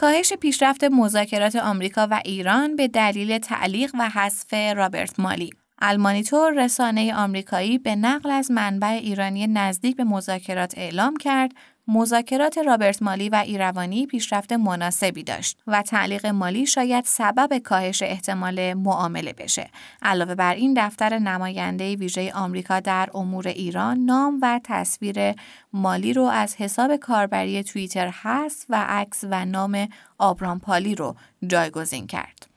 کاهش پیشرفت مذاکرات آمریکا و ایران به دلیل تعلیق و حذف رابرت مالی. المانیتور رسانه آمریکایی به نقل از منبع ایرانی نزدیک به مذاکرات اعلام کرد مذاکرات رابرت مالی و ایروانی پیشرفت مناسبی داشت و تعلیق مالی شاید سبب کاهش احتمال معامله بشه. علاوه بر این دفتر نماینده ویژه آمریکا در امور ایران نام و تصویر مالی رو از حساب کاربری توییتر هست و عکس و نام آبرام پالی رو جایگزین کرد.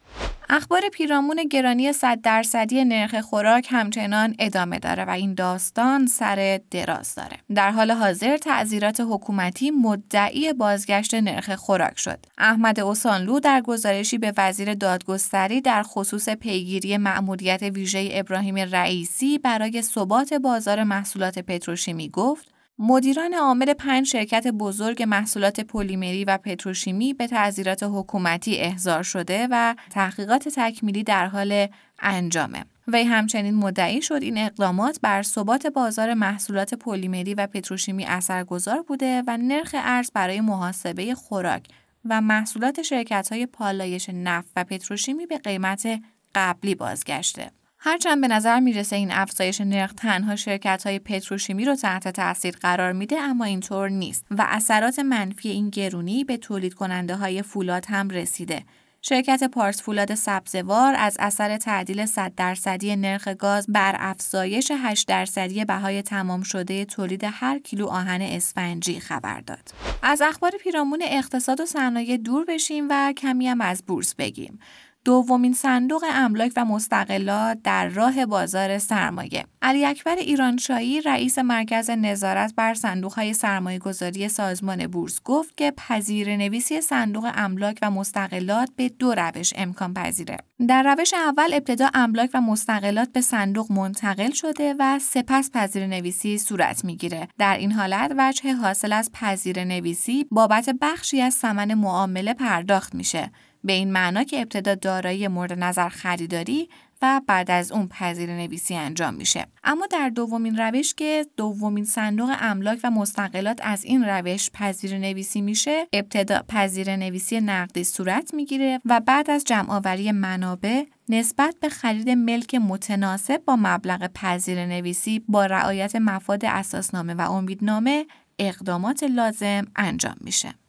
اخبار پیرامون گرانی 100 درصدی نرخ خوراک همچنان ادامه داره و این داستان سر دراز داره. در حال حاضر تعذیرات حکومتی مدعی بازگشت نرخ خوراک شد. احمد اوسانلو در گزارشی به وزیر دادگستری در خصوص پیگیری مأموریت ویژه ابراهیم رئیسی برای ثبات بازار محصولات پتروشیمی گفت مدیران عامل پنج شرکت بزرگ محصولات پلیمری و پتروشیمی به تعذیرات حکومتی احضار شده و تحقیقات تکمیلی در حال انجامه. وی همچنین مدعی شد این اقدامات بر ثبات بازار محصولات پلیمری و پتروشیمی اثرگذار بوده و نرخ ارز برای محاسبه خوراک و محصولات شرکت های پالایش نفت و پتروشیمی به قیمت قبلی بازگشته. هرچند به نظر می‌رسه این افزایش نرخ تنها شرکت های پتروشیمی رو تحت تاثیر قرار میده اما اینطور نیست و اثرات منفی این گرونی به تولید کننده های فولاد هم رسیده. شرکت پارس فولاد سبزوار از اثر تعدیل 100 درصدی نرخ گاز بر افزایش 8 درصدی بهای تمام شده تولید هر کیلو آهن اسفنجی خبر داد. از اخبار پیرامون اقتصاد و صنایع دور بشیم و کمی هم از بورس بگیم. دومین صندوق املاک و مستقلات در راه بازار سرمایه علی اکبر ایرانشاهی رئیس مرکز نظارت بر صندوق های سرمایه گذاری سازمان بورس گفت که پذیر نویسی صندوق املاک و مستقلات به دو روش امکان پذیره. در روش اول ابتدا املاک و مستقلات به صندوق منتقل شده و سپس پذیر نویسی صورت می‌گیره. در این حالت وجه حاصل از پذیر نویسی بابت بخشی از ثمن معامله پرداخت میشه. به این معنا که ابتدا دارایی مورد نظر خریداری و بعد از اون پذیر نویسی انجام میشه. اما در دومین روش که دومین صندوق املاک و مستقلات از این روش پذیر نویسی میشه ابتدا پذیر نویسی نقدی صورت می‌گیره و بعد از جمعآوری منابع نسبت به خرید ملک متناسب با مبلغ پذیر نویسی با رعایت مفاد اساسنامه و امیدنامه اقدامات لازم انجام میشه.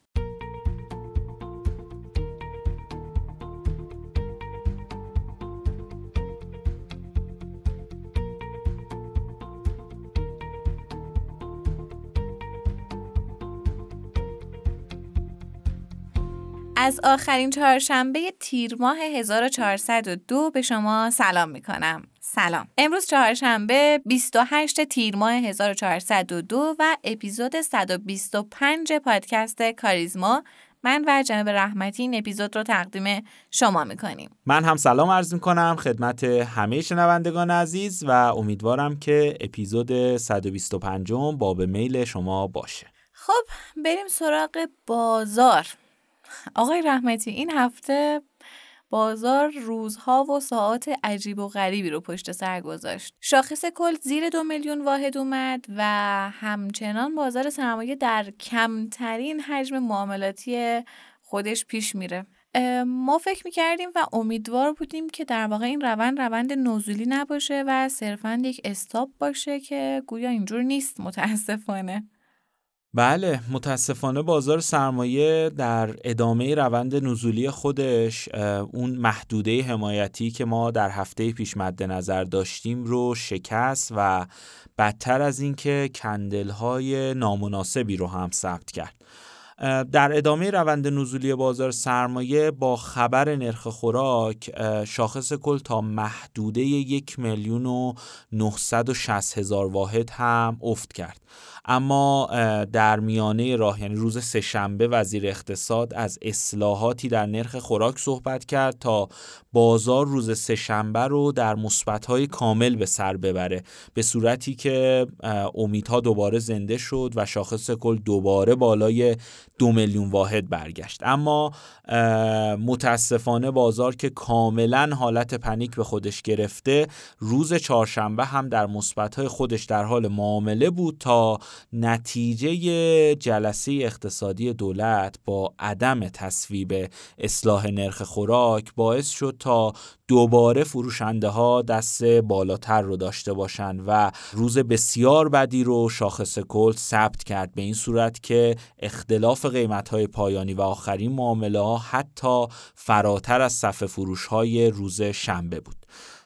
از آخرین چهارشنبه تیر ماه 1402 به شما سلام می کنم. سلام. امروز چهارشنبه 28 تیر ماه 1402 و اپیزود 125 پادکست کاریزما من و جناب رحمتی این اپیزود رو تقدیم شما می‌کنیم من هم سلام عرض می‌کنم خدمت همه شنوندگان عزیز و امیدوارم که اپیزود 125 با به میل شما باشه خب بریم سراغ بازار آقای رحمتی این هفته بازار روزها و ساعات عجیب و غریبی رو پشت سر گذاشت. شاخص کل زیر دو میلیون واحد اومد و همچنان بازار سرمایه در کمترین حجم معاملاتی خودش پیش میره. ما فکر می‌کردیم و امیدوار بودیم که در واقع این روند روند نزولی نباشه و صرفا یک استاپ باشه که گویا اینجور نیست متاسفانه. بله متاسفانه بازار سرمایه در ادامه روند نزولی خودش اون محدوده حمایتی که ما در هفته پیش مد نظر داشتیم رو شکست و بدتر از اینکه کندل های نامناسبی رو هم ثبت کرد. در ادامه روند نزولی بازار سرمایه با خبر نرخ خوراک شاخص کل تا محدوده یک میلیون و هزار واحد هم افت کرد. اما در میانه راه یعنی روز سهشنبه وزیر اقتصاد از اصلاحاتی در نرخ خوراک صحبت کرد تا بازار روز سهشنبه رو در مثبت‌های کامل به سر ببره به صورتی که امیدها دوباره زنده شد و شاخص کل دوباره بالای دو میلیون واحد برگشت. اما متاسفانه بازار که کاملا حالت پنیک به خودش گرفته روز چهارشنبه هم در مثبت‌های خودش در حال معامله بود تا نتیجه جلسه اقتصادی دولت با عدم تصویب اصلاح نرخ خوراک باعث شد تا دوباره فروشنده ها دست بالاتر رو داشته باشند و روز بسیار بدی رو شاخص کل ثبت کرد به این صورت که اختلاف قیمت های پایانی و آخرین معامله ها حتی فراتر از صف فروش های روز شنبه بود.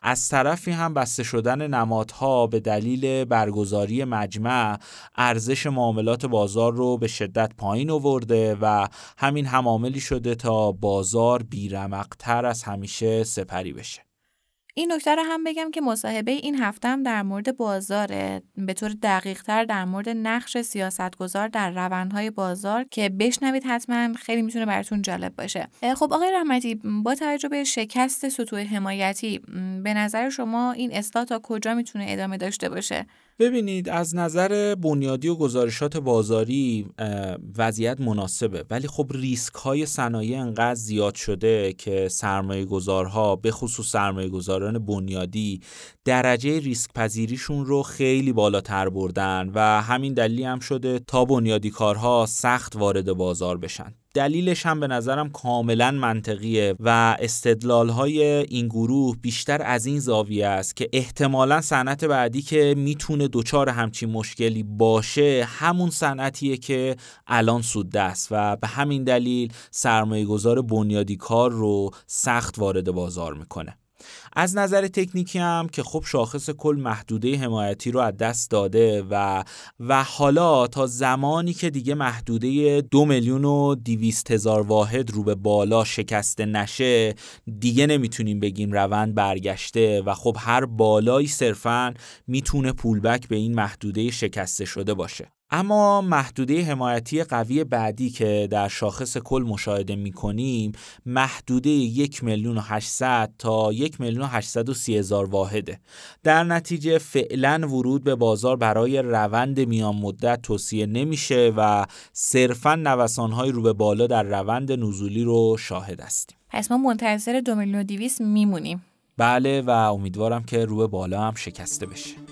از طرفی هم بسته شدن نمادها به دلیل برگزاری مجمع ارزش معاملات بازار رو به شدت پایین آورده و همین هماملی شده تا بازار بیرمقتر از همیشه سپری بشه. این نکته رو هم بگم که مصاحبه این هفته هم در مورد بازاره به طور دقیق تر در مورد نقش سیاستگزار در روندهای بازار که بشنوید حتما خیلی می‌تونه براتون جالب باشه. خب آقای رحمتی با توجه به شکست سطوح حمایتی به نظر شما این اصلاح تا کجا می‌تونه ادامه داشته باشه؟ ببینید از نظر بنیادی و گزارشات بازاری وضعیت مناسبه. ولی خب ریسک های صنایع انقدر زیاد شده که سرمایه گذارها به خصوص سرمایه گذاران بنیادی درجه ریسک پذیریشون رو خیلی بالاتر بردن و همین دلیلی هم شده تا بنیادی کارها سخت وارد بازار بشن. دلیلش هم به نظرم کاملا منطقیه و استدلال های این گروه بیشتر از این زاویه است که احتمالا صنعت بعدی که می‌تونه دچار همچین مشکلی باشه همون صنعتیه که الان سود است و به همین دلیل سرمایه گذار بنیادی کار رو سخت وارد بازار می‌کنه. از نظر تکنیکی هم که خب شاخص کل محدوده حمایتی رو از دست داده و و حالا تا زمانی که دیگه محدوده دو میلیون و دیویست هزار واحد رو به بالا شکسته نشه دیگه نمی‌تونیم بگیم روند برگشته و خب هر بالایی صرفا می‌تونه پولبک به این محدوده شکسته شده باشه. اما محدوده حمایتی قوی بعدی که در شاخص کل مشاهده می کنیم محدوده یک میلیون و تا یک میلیون و هزار واحده. در نتیجه فعلا ورود به بازار برای روند میان مدت توصیه نمیشه و صرفا نوسانهای رو به بالا در روند نزولی رو شاهد هستیم. پس ما منتظر دو میلیون میمونیم. بله و امیدوارم که رو به بالا هم شکسته بشه.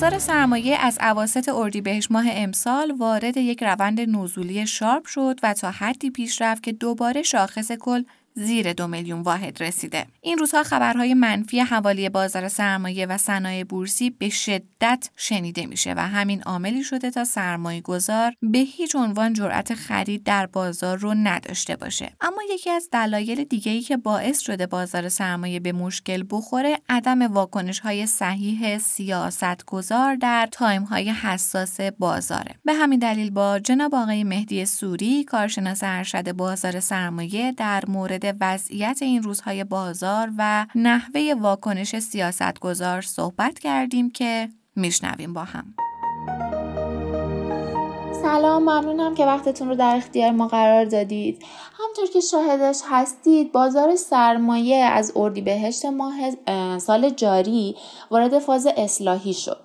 بازار سرمایه از اواسط اردیبهشت ماه امسال وارد یک روند نزولی sharp شد و تا حدی پیش رفت که دوباره شاخص کل زیر دو میلیون واحد رسیده. این روزها خبرهای منفی حوالی بازار سرمایه و صنایع بورسی به شدت شنیده میشه و همین عاملی شده تا سرمایه گذار به هیچ عنوان جرأت خرید در بازار رو نداشته باشه. اما یکی از دلایل دیگه ای که باعث شده بازار سرمایه به مشکل بخوره عدم واکنش های صحیح سیاست گذار در time های حساس بازاره. به همین دلیل با جناب آقای مهدی سوری کارشناس ارشد بازار سرمایه در مورد وضعیت این روزهای بازار و نحوه واکنش سیاستگزار صحبت کردیم که میشنویم با هم. سلام ممنونم که وقتتون رو در اختیار ما قرار دادید همطور که شاهدش هستید بازار سرمایه از اردیبهشت ماه سال جاری وارد فاز اصلاحی شد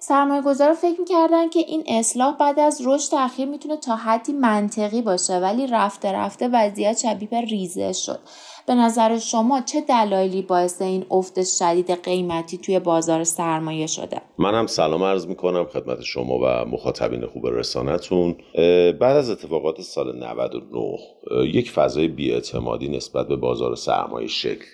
سرمایه گذار فکر می‌کردن که این اصلاح بعد از رشد اخیر می‌تونه تا حدی منطقی باشه ولی رفته رفته وضعیت شبیه به ریزه شد. به نظر شما چه دلایلی باعث این افت شدید قیمتی توی بازار سرمایه شده؟ من هم سلام عرض می‌کنم خدمت شما و مخاطبین خوب رسانتون بعد از اتفاقات سال 99 یک فضای بیاعتمادی نسبت به بازار سرمایه شکل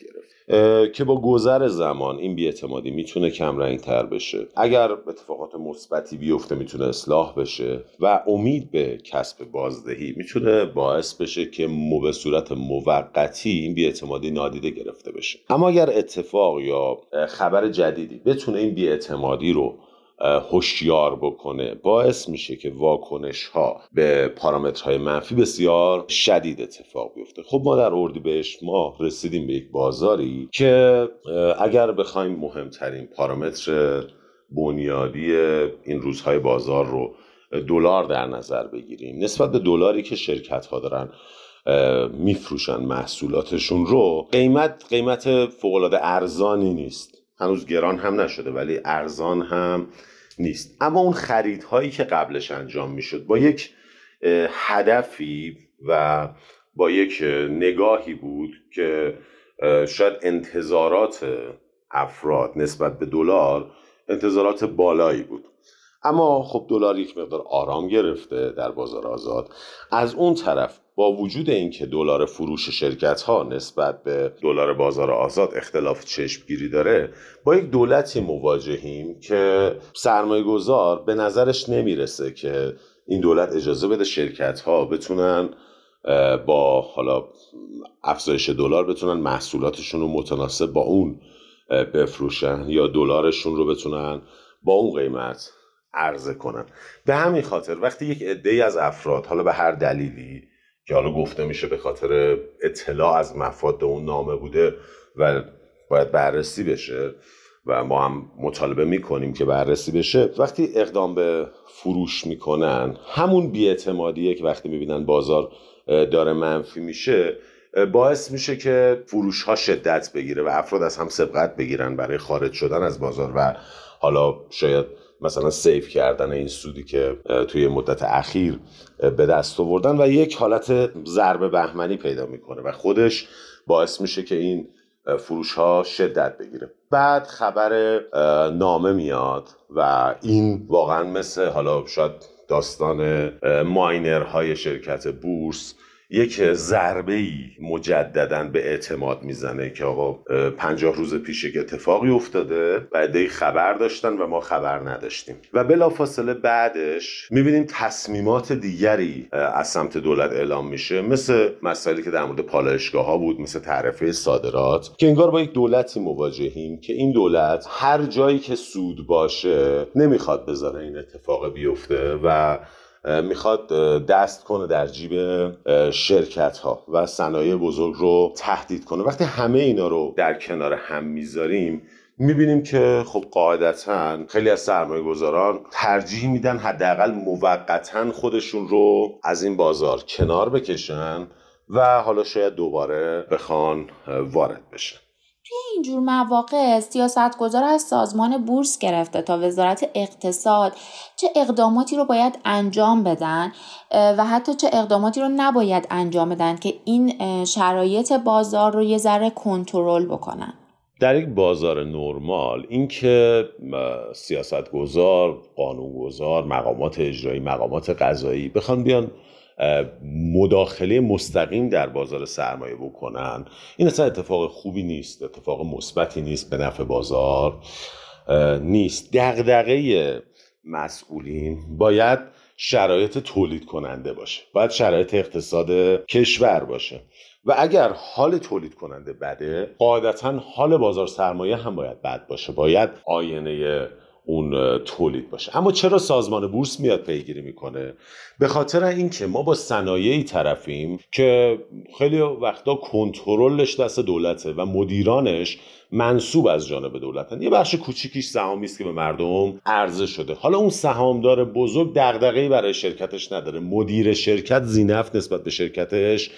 که با گذر زمان این بیاعتمادی می‌تونه کم تر بشه. اگر اتفاقات مثبتی بیفته می‌تونه اصلاح بشه و امید به کسب بازدهی می‌تونه باعث بشه که مو به صورت موقتی این بیاعتمادی نادیده گرفته بشه. اما اگر اتفاق یا خبر جدیدی بتونه این بیاعتمادی رو هوشیار بکنه. باعث میشه که واکنش ها به پارامترهای منفی بسیار شدید اتفاق بیفته. خب ما در اردیبهشت ما رسیدیم به یک بازاری که اگر بخوایم مهمترین پارامتر بنیادی این روزهای بازار رو دلار در نظر بگیریم. نسبت به دلاری که شرکت ها دارن میفروشن محصولاتشون رو قیمت قیمت فوق ارزانی نیست. هنوز گران هم نشده ولی ارزان هم نیست. اما اون خریدهایی که قبلش انجام می‌شد با یک هدفی و با یک نگاهی بود که شاید انتظارات افراد نسبت به دلار انتظارات بالایی بود. اما خب دلار یک مقدار آرام گرفته در بازار آزاد. از اون طرف با وجود اینکه دلار فروش شرکت ها نسبت به دلار بازار آزاد اختلاف چشمگیری داره با یک دولتی مواجهیم که سرمایه گذار به نظرش نمی‌رسه که این دولت اجازه بده شرکت ها بتونن با حالا افزایش دلار بتونن محصولاتشون رو متناسب با اون بفروشن یا دلارشون رو بتونن با اون قیمت عرضه کنن. به همین خاطر وقتی یک عده از افراد حالا به هر دلیلی که حالا گفته میشه به خاطر اطلاع از مفاد اون نامه بوده و باید بررسی بشه و ما هم مطالبه می‌کنیم که بررسی بشه. وقتی اقدام به فروش می‌کنن همون بیاعتمادیه که وقتی می‌بینن بازار داره منفی میشه باعث میشه که فروش ها شدت بگیره و افراد از هم سبقت بگیرن برای خارج شدن از بازار و حالا شاید مثلا سیف کردن این سودی که توی مدت اخیر به دست آوردن و یک حالت ضربه بهمنی پیدا می‌کنه و خودش باعث میشه که این فروش ها شدت بگیره. بعد خبر نامه میاد و این واقعا مثل حالا شاید داستان ماینرهای شرکت بورس یک ضربه ای مجددا به اعتماد می‌زنه که آقا پنجاه روز پیش یک اتفاقی افتاده بعد خبر داشتن و ما خبر نداشتیم. و بلافاصله بعدش می‌بینیم تصمیمات دیگری از سمت دولت اعلام میشه. مثل مسائلی که در مورد پالایشگاه ها بود مثل تعرفه صادرات که انگار با یک دولتی مواجهیم که این دولت هر جایی که سود باشه نمی‌خواد بذاره این اتفاق بیفته و می‌خواد دست کنه در جیب شرکت ها و صنایع بزرگ رو تهدید کنه. وقتی همه اینا رو در کنار هم می‌ذاریم می‌بینیم که خب قاعدتا خیلی از سرمایه گذاران ترجیح میدن حداقل موقتا خودشون رو از این بازار کنار بکشن و حالا شاید دوباره بخوان وارد بشن. توی اینجور مواقع سیاستگزار از سازمان بورس گرفته تا وزارت اقتصاد چه اقداماتی رو باید انجام بدن و حتی چه اقداماتی رو نباید انجام بدن که این شرایط بازار رو یه ذره کنترل بکنن. در یک بازار نرمال اینکه سیاستگزار قانونگذار مقامات اجرایی مقامات قضایی بخوان بیان مداخله مستقیم در بازار سرمایه بکنن. این اصلا اتفاق خوبی نیست اتفاق مثبتی نیست به نفع بازار نیست. دغدغه مسئولین باید شرایط تولید کننده باشه باید شرایط اقتصاد کشور باشه. و اگر حال تولید کننده بده قاعدتا حال بازار سرمایه هم باید بد باشه. باید آینه اون تولید باشه. اما چرا سازمان بورس میاد پیگیری می‌کنه؟ به خاطر اینکه ما با صنایعی طرفیم که خیلی وقتا کنترلش دست دولته و مدیرانش منصوب از جانب دولتن. یه بخش کوچیکیش سهامی است که به مردم عرضه شده. حالا اون سهامدار بزرگ دغدغه‌ای برای شرکتش نداره. مدیر شرکت زینفت نسبت به شرکتش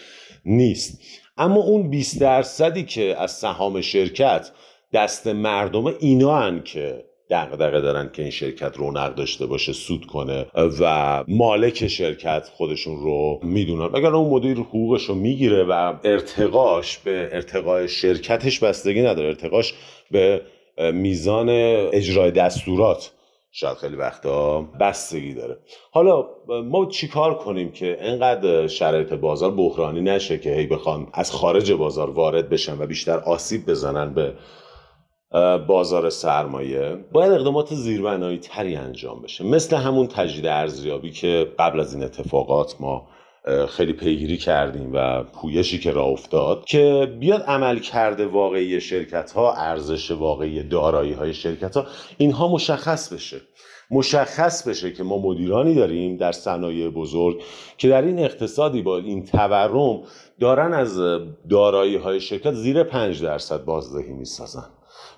نیست. اما اون 20 درصدی که از سهام شرکت دست مردم اینا هن که دغدغه دارن که این شرکت رونق داشته باشه سود کنه و مالک شرکت خودشون رو می‌دونن. اگر اون مدیر حقوقش رو می‌گیره و ارتقاش به ارتقای شرکتش بستگی نداره ارتقاش به میزان اجرای دستورات شاید خیلی وقتا بستگی داره. حالا ما چیکار کنیم که انقدر شرایط بازار بحرانی نشه که هی بخوان از خارج بازار وارد بشن و بیشتر آسیب بزنن به بازار سرمایه باید اقدامات زیربنایی تری انجام بشه. مثل همون تجدید ارزیابی که قبل از این اتفاقات ما خیلی پیگیری کردیم و پویشی که راه افتاد که بیاد عمل کرده واقعی شرکت ها ارزش واقعی دارایی های شرکت ها اینها مشخص بشه. مشخص بشه که ما مدیرانی داریم در صنایع بزرگ که در این اقتصادی با این تورم دارن از دارایی های شرکت زیر 5 درصد بازدهی می‌سازن.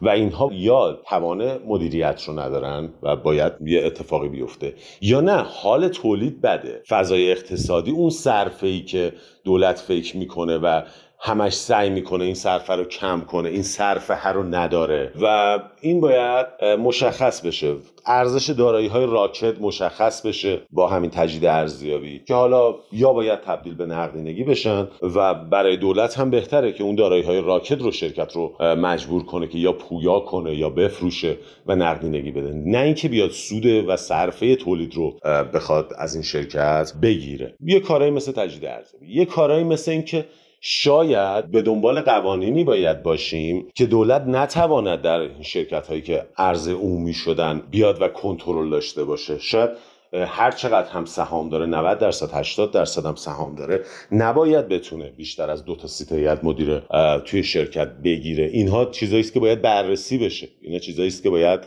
و اینها یا توان مدیریت رو ندارن و باید یه اتفاقی بیفته یا نه حال تولید بده. فضای اقتصادی اون صرفه ای که دولت فکر می‌کنه و همش سعی می‌کنه این صرفه رو کم کنه این صرفه هر رو نداره. و این باید مشخص بشه. ارزش دارایی های راکت مشخص بشه با همین تجدید ارزیابی. که حالا یا باید تبدیل به نقدینگی بشن و برای دولت هم بهتره که اون دارایی های راکت رو شرکت رو مجبور کنه که یا پویا کنه یا بفروشه و نقدینگی بده. نه اینکه بیاد سود و صرفه تولید رو بخواد از این شرکت بگیره. یه کارایی مثل تجدید ارزیابی. یه کارایی مثل اینکه شاید به دنبال قوانینی باید باشیم که دولت نتواند در شرکت هایی که ارز عمومی شدن بیاد و کنترل داشته باشه. شاید هر چقدر هم سهام داره 90 درصد 80 درصد هم سهام داره نباید بتونه بیشتر از دو تا سی هیئت مدیره توی شرکت بگیره. اینها چیزایی است که باید بررسی بشه. اینا چیزایی است که باید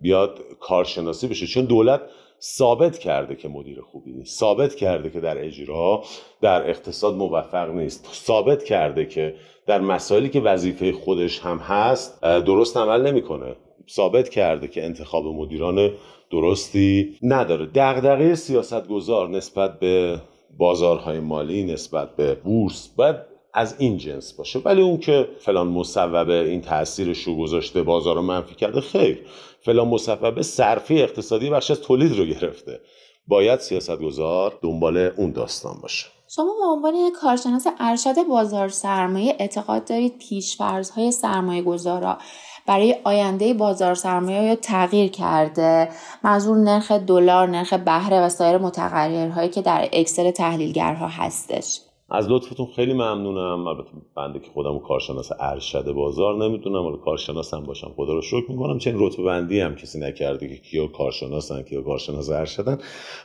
بیاد کارشناسی بشه. چون دولت ثابت کرده که مدیر خوبی نیست. ثابت کرده که در اجرا در اقتصاد موفق نیست. ثابت کرده که در مسائلی که وظیفه خودش هم هست درست عمل نمی‌کنه. ثابت کرده که انتخاب مدیران درستی نداره. دغدغه سیاستگزار نسبت به بازارهای مالی نسبت به بورس باید از این جنس باشه. ولی اون که فلان مصوبه این تاثیرش رو گذاشته بازار رو منفی کرده خیر. فلان مصوبه صرفی اقتصادی بخش از تولید رو گرفته. باید سیاستگزار دنبال اون داستان باشه. شما به عنوان کارشناس ارشد بازار سرمایه اعتقاد دارید پیشفرزهای سرمایه گذارا برای آینده بازار سرمایه یا تغییر کرده؟ منظور نرخ دلار نرخ بهره و سایر متغیرهایی که در اکسل تحلیلگرها هستش. از لطفتون خیلی ممنونم. البته بنده که خودم کارشناس ارشد بازار نمی‌دونم ولی کارشناس هم باشم خدا رو شکر می‌کنم. چه رتبه بندی هم کسی نکرده که کیا کارشناسن کیا کارشناس ارشدن.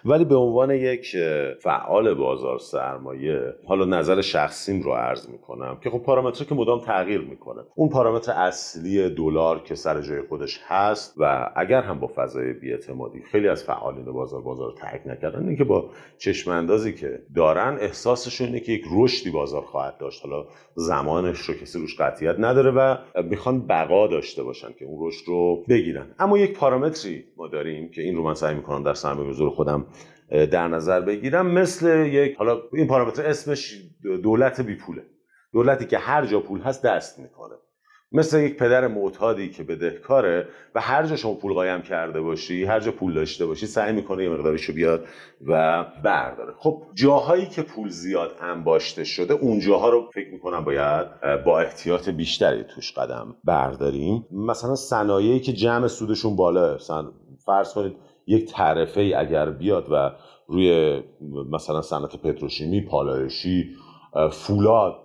ولی به عنوان یک فعال بازار سرمایه حالا نظر شخصیم رو عرض می‌کنم که خب پارامتر که مدام تغییر می‌کنه. اون پارامتر اصلی دلار که سر جای خودش هست و اگر هم با فضای بیاعتمادی خیلی از فعالین بازار بازار ترک نکردن اینکه با چشم اندازی که دارن احساسشون اینه که یک رشدی بازار خواهد داشت. حالا زمانش رو کسی روش قطعیت نداره و می‌خوان بقا داشته باشن که اون رشد رو بگیرن. اما یک پارامتری ما داریم که این رو من سعی می‌کنم در سرمایه گذار خودم در نظر بگیرم. مثل یک حالا این پارامتر اسمش دولت بی پوله دولتی که هر جا پول هست دست می‌کنه. مثل یک پدر معتادی که بدهکاره و هر جا شما پول قایم کرده باشی هر جا پول داشته باشی سعی می‌کنه یه مقدارشو بیاد و برداره. خب جاهایی که پول زیاد انباشته شده اون جاها رو فکر می‌کنم باید با احتیاط بیشتری توش قدم برداریم. مثلا صنایعی که جمع سودشون بالا فرض کنید یک تعرفه ای اگر بیاد و روی مثلا صنعت پتروشیمی پالایشی فولاد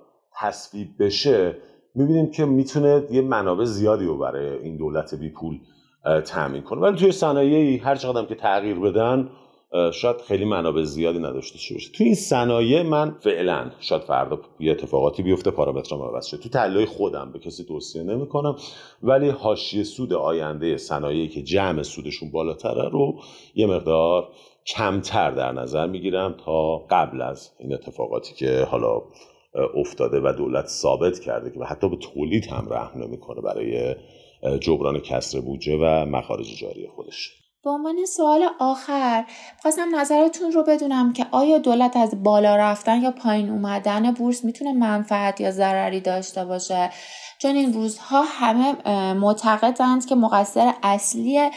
تصویب بشه می‌بینیم که می‌تونه یه منابع زیادی رو برای این دولت بی پول تامین کنه. ولی توی صنایعی هر چقدر که تغییر بدن شاید خیلی منابع زیادی نداشته باشه. توی این صنایع من فعلا شاید فردا یه اتفاقاتی بیفته پارامترام عوض شه. تو تحلیل خودم به کسی توصیه نمی‌کنم. ولی حاشیه سود آینده صنایعی که جمع سودشون بالاتره رو یه مقدار کمتر در نظر می‌گیرم تا قبل از این اتفاقاتی که حالا افتاده و دولت ثابت کرده که حتی به تولید هم رحم نمی‌کنه برای جبران کسر بودجه و مخارج جاری خودش. به عنوان سوال آخر خواستم نظرتون رو بدونم که آیا دولت از بالا رفتن یا پایین اومدن بورس می‌تونه منفعت یا ضرری داشته باشه؟ چون این روزها همه معتقدند که مقصر اصلی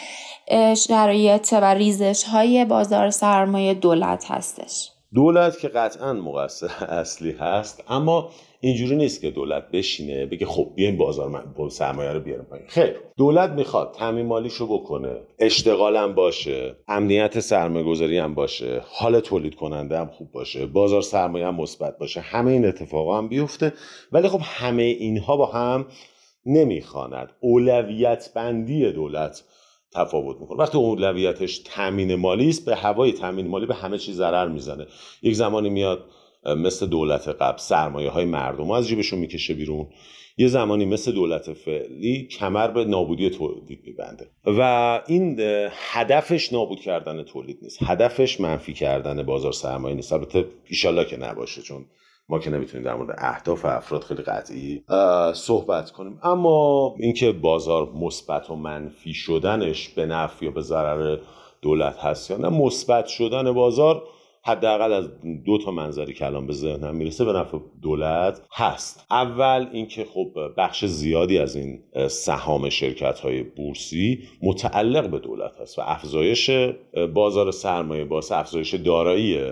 شرایط و ریزش های بازار سرمایه دولت هستش. دولت که قطعا مقصر اصلی هست اما اینجوری نیست که دولت بشینه بگه خب بیاین بازار من سرمایه رو بیاریم پایین. خیر دولت می‌خواد تامین مالیشو بکنه اشتغالم باشه امنیت سرمایه گذاری هم باشه حال تولید کننده هم خوب باشه بازار سرمایه هم مثبت باشه همه این اتفاقا هم بیفته. ولی خب همه اینها با هم نمی‌خواند. اولویت بندی دولت تفاوت می‌کنه. وقتی اولویتش تامین مالی است به هوای تامین مالی به همه چیز ضرر می‌زنه. یک زمانی میاد مثل دولت قبل سرمایه های مردم از جیبشون می‌کشه بیرون. یه زمانی مثل دولت فعلی کمر به نابودی تولید میبنده. و این هدفش نابود کردن تولید نیست. هدفش منفی کردن بازار سرمایه نیست. البته ایشالله که نباشه چون ما که نمی‌تونیم در مورد اهداف افراد خیلی قطعی صحبت کنیم. اما اینکه بازار مثبت و منفی شدنش به نفع یا به ضرر دولت هست یا نه مثبت شدن بازار حداقل از دو تا منظری که الان به ذهنم می‌رسه به نفع دولت هست. اول اینکه خب بخش زیادی از این سهام شرکت های بورسی متعلق به دولت هست و افزایش بازار سرمایه باعث افزایش دارایی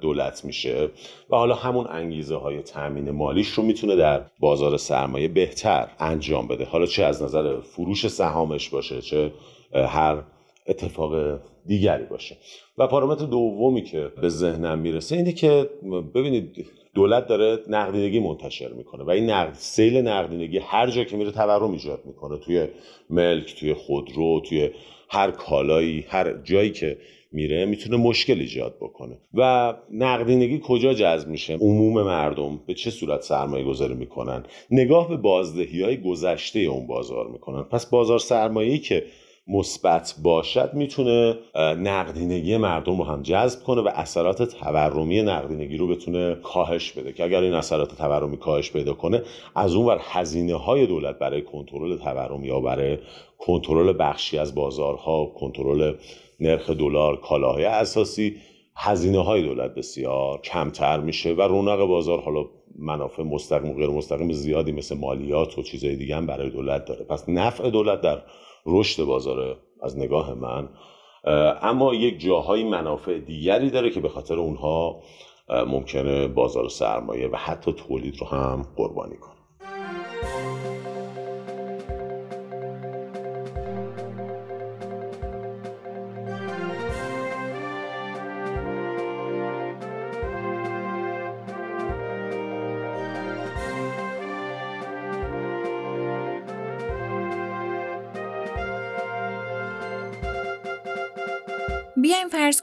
دولت میشه و حالا همون انگیزه های تامین مالیش رو می‌تونه در بازار سرمایه بهتر انجام بده. حالا چه از نظر فروش سهامش باشه چه هر اتفاق دیگری باشه. و پارامتر دومی که به ذهنم می‌رسه اینه که ببینید دولت داره نقدینگی منتشر می‌کنه و این نقد سیل نقدینگی هر جا که میره تورم ایجاد می‌کنه. توی ملک توی خودرو توی هر کالایی هر جایی که میره می‌تونه مشکل ایجاد بکنه. و نقدینگی کجا جذب میشه؟ عموم مردم به چه صورت سرمایه گذاری می‌کنن؟ نگاه به بازدهی های گذشته اون بازار می‌کنن. پس بازار سرمایه‌ای که مثبت باشد می‌تونه نقدینگی مردم رو هم جذب کنه و اثرات تورمی نقدینگی رو بتونه کاهش بده. که اگر این اثرات تورمی کاهش پیدا کنه از اون ور هزینه های دولت برای کنترل تورم یا برای کنترل بخشی از بازارها کنترل نرخ دلار کالاهای اساسی هزینه های دولت بسیار کمتر میشه و رونق بازار حالا منافع مستقیم و غیر مستقیم زیادی مثل مالیات و چیزهای دیگه هم برای دولت داره. پس نفع دولت در رشد بازار از نگاه من اما یک جاهای منافع دیگری داره که به خاطر اونها ممکنه بازار سرمایه و حتی تولید رو هم قربانی کنه.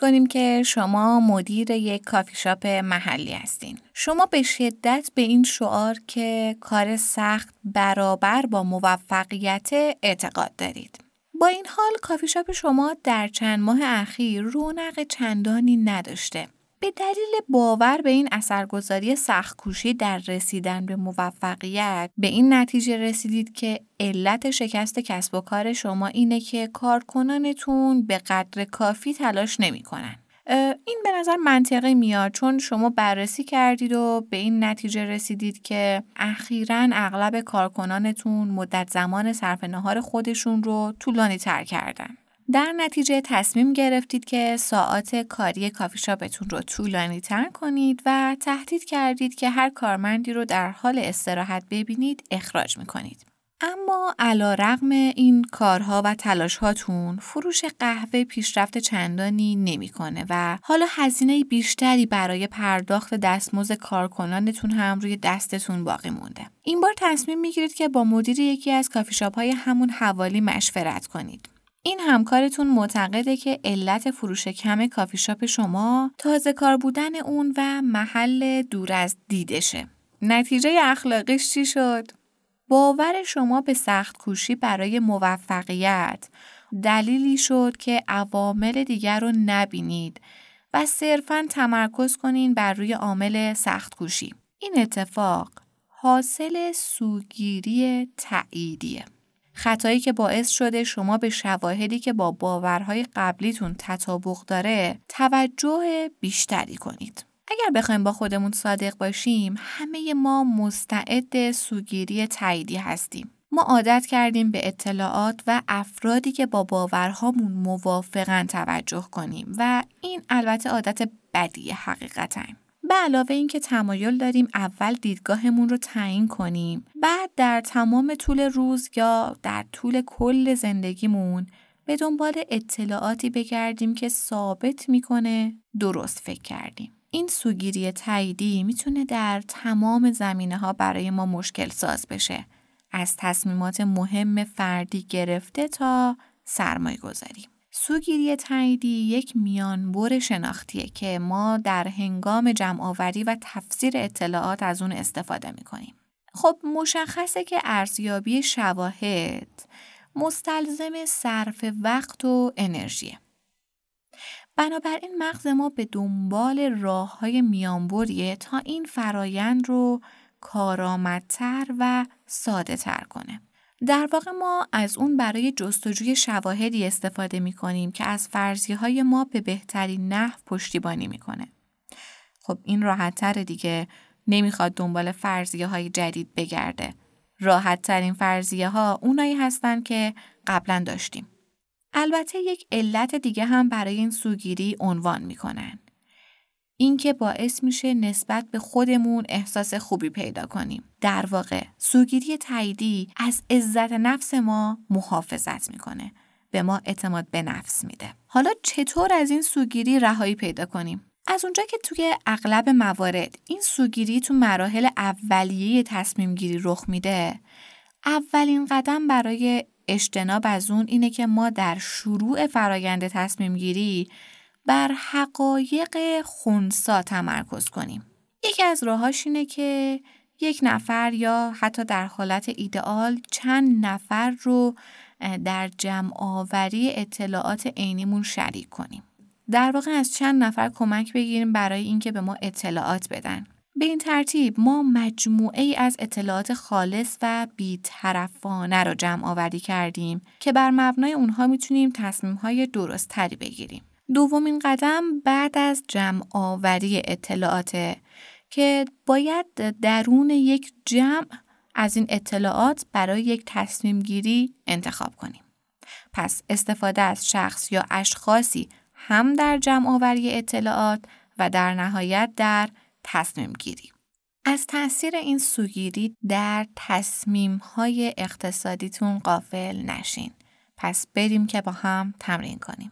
کنیم که شما مدیر یک کافی شاپ محلی هستین. شما به شدت به این شعار که کار سخت برابر با موفقیت اعتقاد دارید. با این حال کافی شاپ شما در چند ماه اخیر رونق چندانی نداشته. به دلیل باور به این اثرگذاری سختکوشی در رسیدن به موفقیت به این نتیجه رسیدید که علت شکست کسب و کار شما اینه که کارکنانتون به قدر کافی تلاش نمی‌کنن. این به نظر منطقی میاد چون شما بررسی کردید و به این نتیجه رسیدید که اخیرا اغلب کارکنانتون مدت زمان صرف نهار خودشون رو طولانی تر کردن. در نتیجه تصمیم گرفتید که ساعات کاری کافی شاپتون رو طولانی تر کنید و تهدید کردید که هر کارمندی رو در حال استراحت ببینید اخراج می‌کنید. اما علا رغم این کارها و تلاش هاتون فروش قهوه پیشرفت چندانی نمی‌کنه و حالا هزینه بیشتری برای پرداخت دستمزد کارکنانتون هم روی دستتون باقی مونده. این بار تصمیم می‌گیرید که با مدیر یکی از کافی های همون حوالی مشورت کنید. این همکارتون معتقده که علت فروش کم کافی شاپ شما تازه کار بودن اون و محل دور از دیدشه. نتیجه اخلاقیش چی شد؟ باور شما به سخت کوشی برای موفقیت دلیلی شد که عوامل دیگر رو نبینید و صرفا تمرکز کنین بر روی عامل سخت کوشی. این اتفاق حاصل سوگیری تأییدیه. خطایی که باعث شده شما به شواهدی که با باورهای قبلیتون تطابق داره توجه بیشتری کنید. اگر بخوایم با خودمون صادق باشیم همه ما مستعد سوگیری تاییدی هستیم. ما عادت کردیم به اطلاعات و افرادی که با باورهامون موافقن توجه کنیم و این البته عادت بدی حقیقتا. به علاوه اینکه تمایل داریم اول دیدگاهمون رو تعیین کنیم بعد در تمام طول روز یا در طول کل زندگیمون به دنبال اطلاعاتی بگردیم که ثابت می‌کنه درست فکر کردیم. این سوگیری تاییدی می‌تونه در تمام زمینه ها برای ما مشکل ساز بشه. از تصمیمات مهم فردی گرفته تا سرمایه گذاریم. سوگیری تاییدی یک میانبر شناختیه که ما در هنگام جمعآوری و تفسیر اطلاعات از اون استفاده می‌کنیم. خب مشخصه که ارزیابی شواهد مستلزم صرف وقت و انرژیه. بنابراین مغز ما به دنبال راه های میانبریه تا این فرایند رو کارآمدتر و ساده تر کنه. در واقع ما از اون برای جستجوی شواهدی استفاده می کنیم که از فرضیه های ما به بهترین نحو پشتیبانی می‌کنه. خب این راحت دیگه نمی‌خواد دنبال فرضیه های جدید بگرده. راحت ترین فرضیه ها اونایی هستن که قبلا داشتیم. البته یک علت دیگه هم برای این سوگیری عنوان می‌کنن. اینکه باعث میشه نسبت به خودمون احساس خوبی پیدا کنیم. در واقع سوگیری تاییدی از عزت نفس ما محافظت می‌کنه. به ما اعتماد به نفس میده. حالا چطور از این سوگیری رهایی پیدا کنیم؟ از اونجا که توی اغلب موارد این سوگیری تو مراحل اولیه تصمیم گیری رخ میده اولین قدم برای اجتناب از اون اینه که ما در شروع فرایند تصمیم گیری بر حقایق خونسا تمرکز کنیم. یکی از راهاش اینه که یک نفر یا حتی در حالت ایدئال چند نفر رو در جمع آوری اطلاعات عینیمون شریک کنیم. در واقع از چند نفر کمک بگیریم برای اینکه به ما اطلاعات بدن. به این ترتیب ما مجموعه ای از اطلاعات خالص و بیطرفانه را جمع آوری کردیم که بر مبنای اونها می‌تونیم تصمیم های درست تری بگیریم. دومین قدم بعد از جمع آوری اطلاعات که باید درون یک جمع از این اطلاعات برای یک تصمیم گیری انتخاب کنیم. پس استفاده از شخص یا اشخاصی هم در جمع آوری اطلاعات و در نهایت در تصمیم گیری. از تاثیر این سوگیری در تصمیم های اقتصادیتون غافل نشین. پس بریم که با هم تمرین کنیم.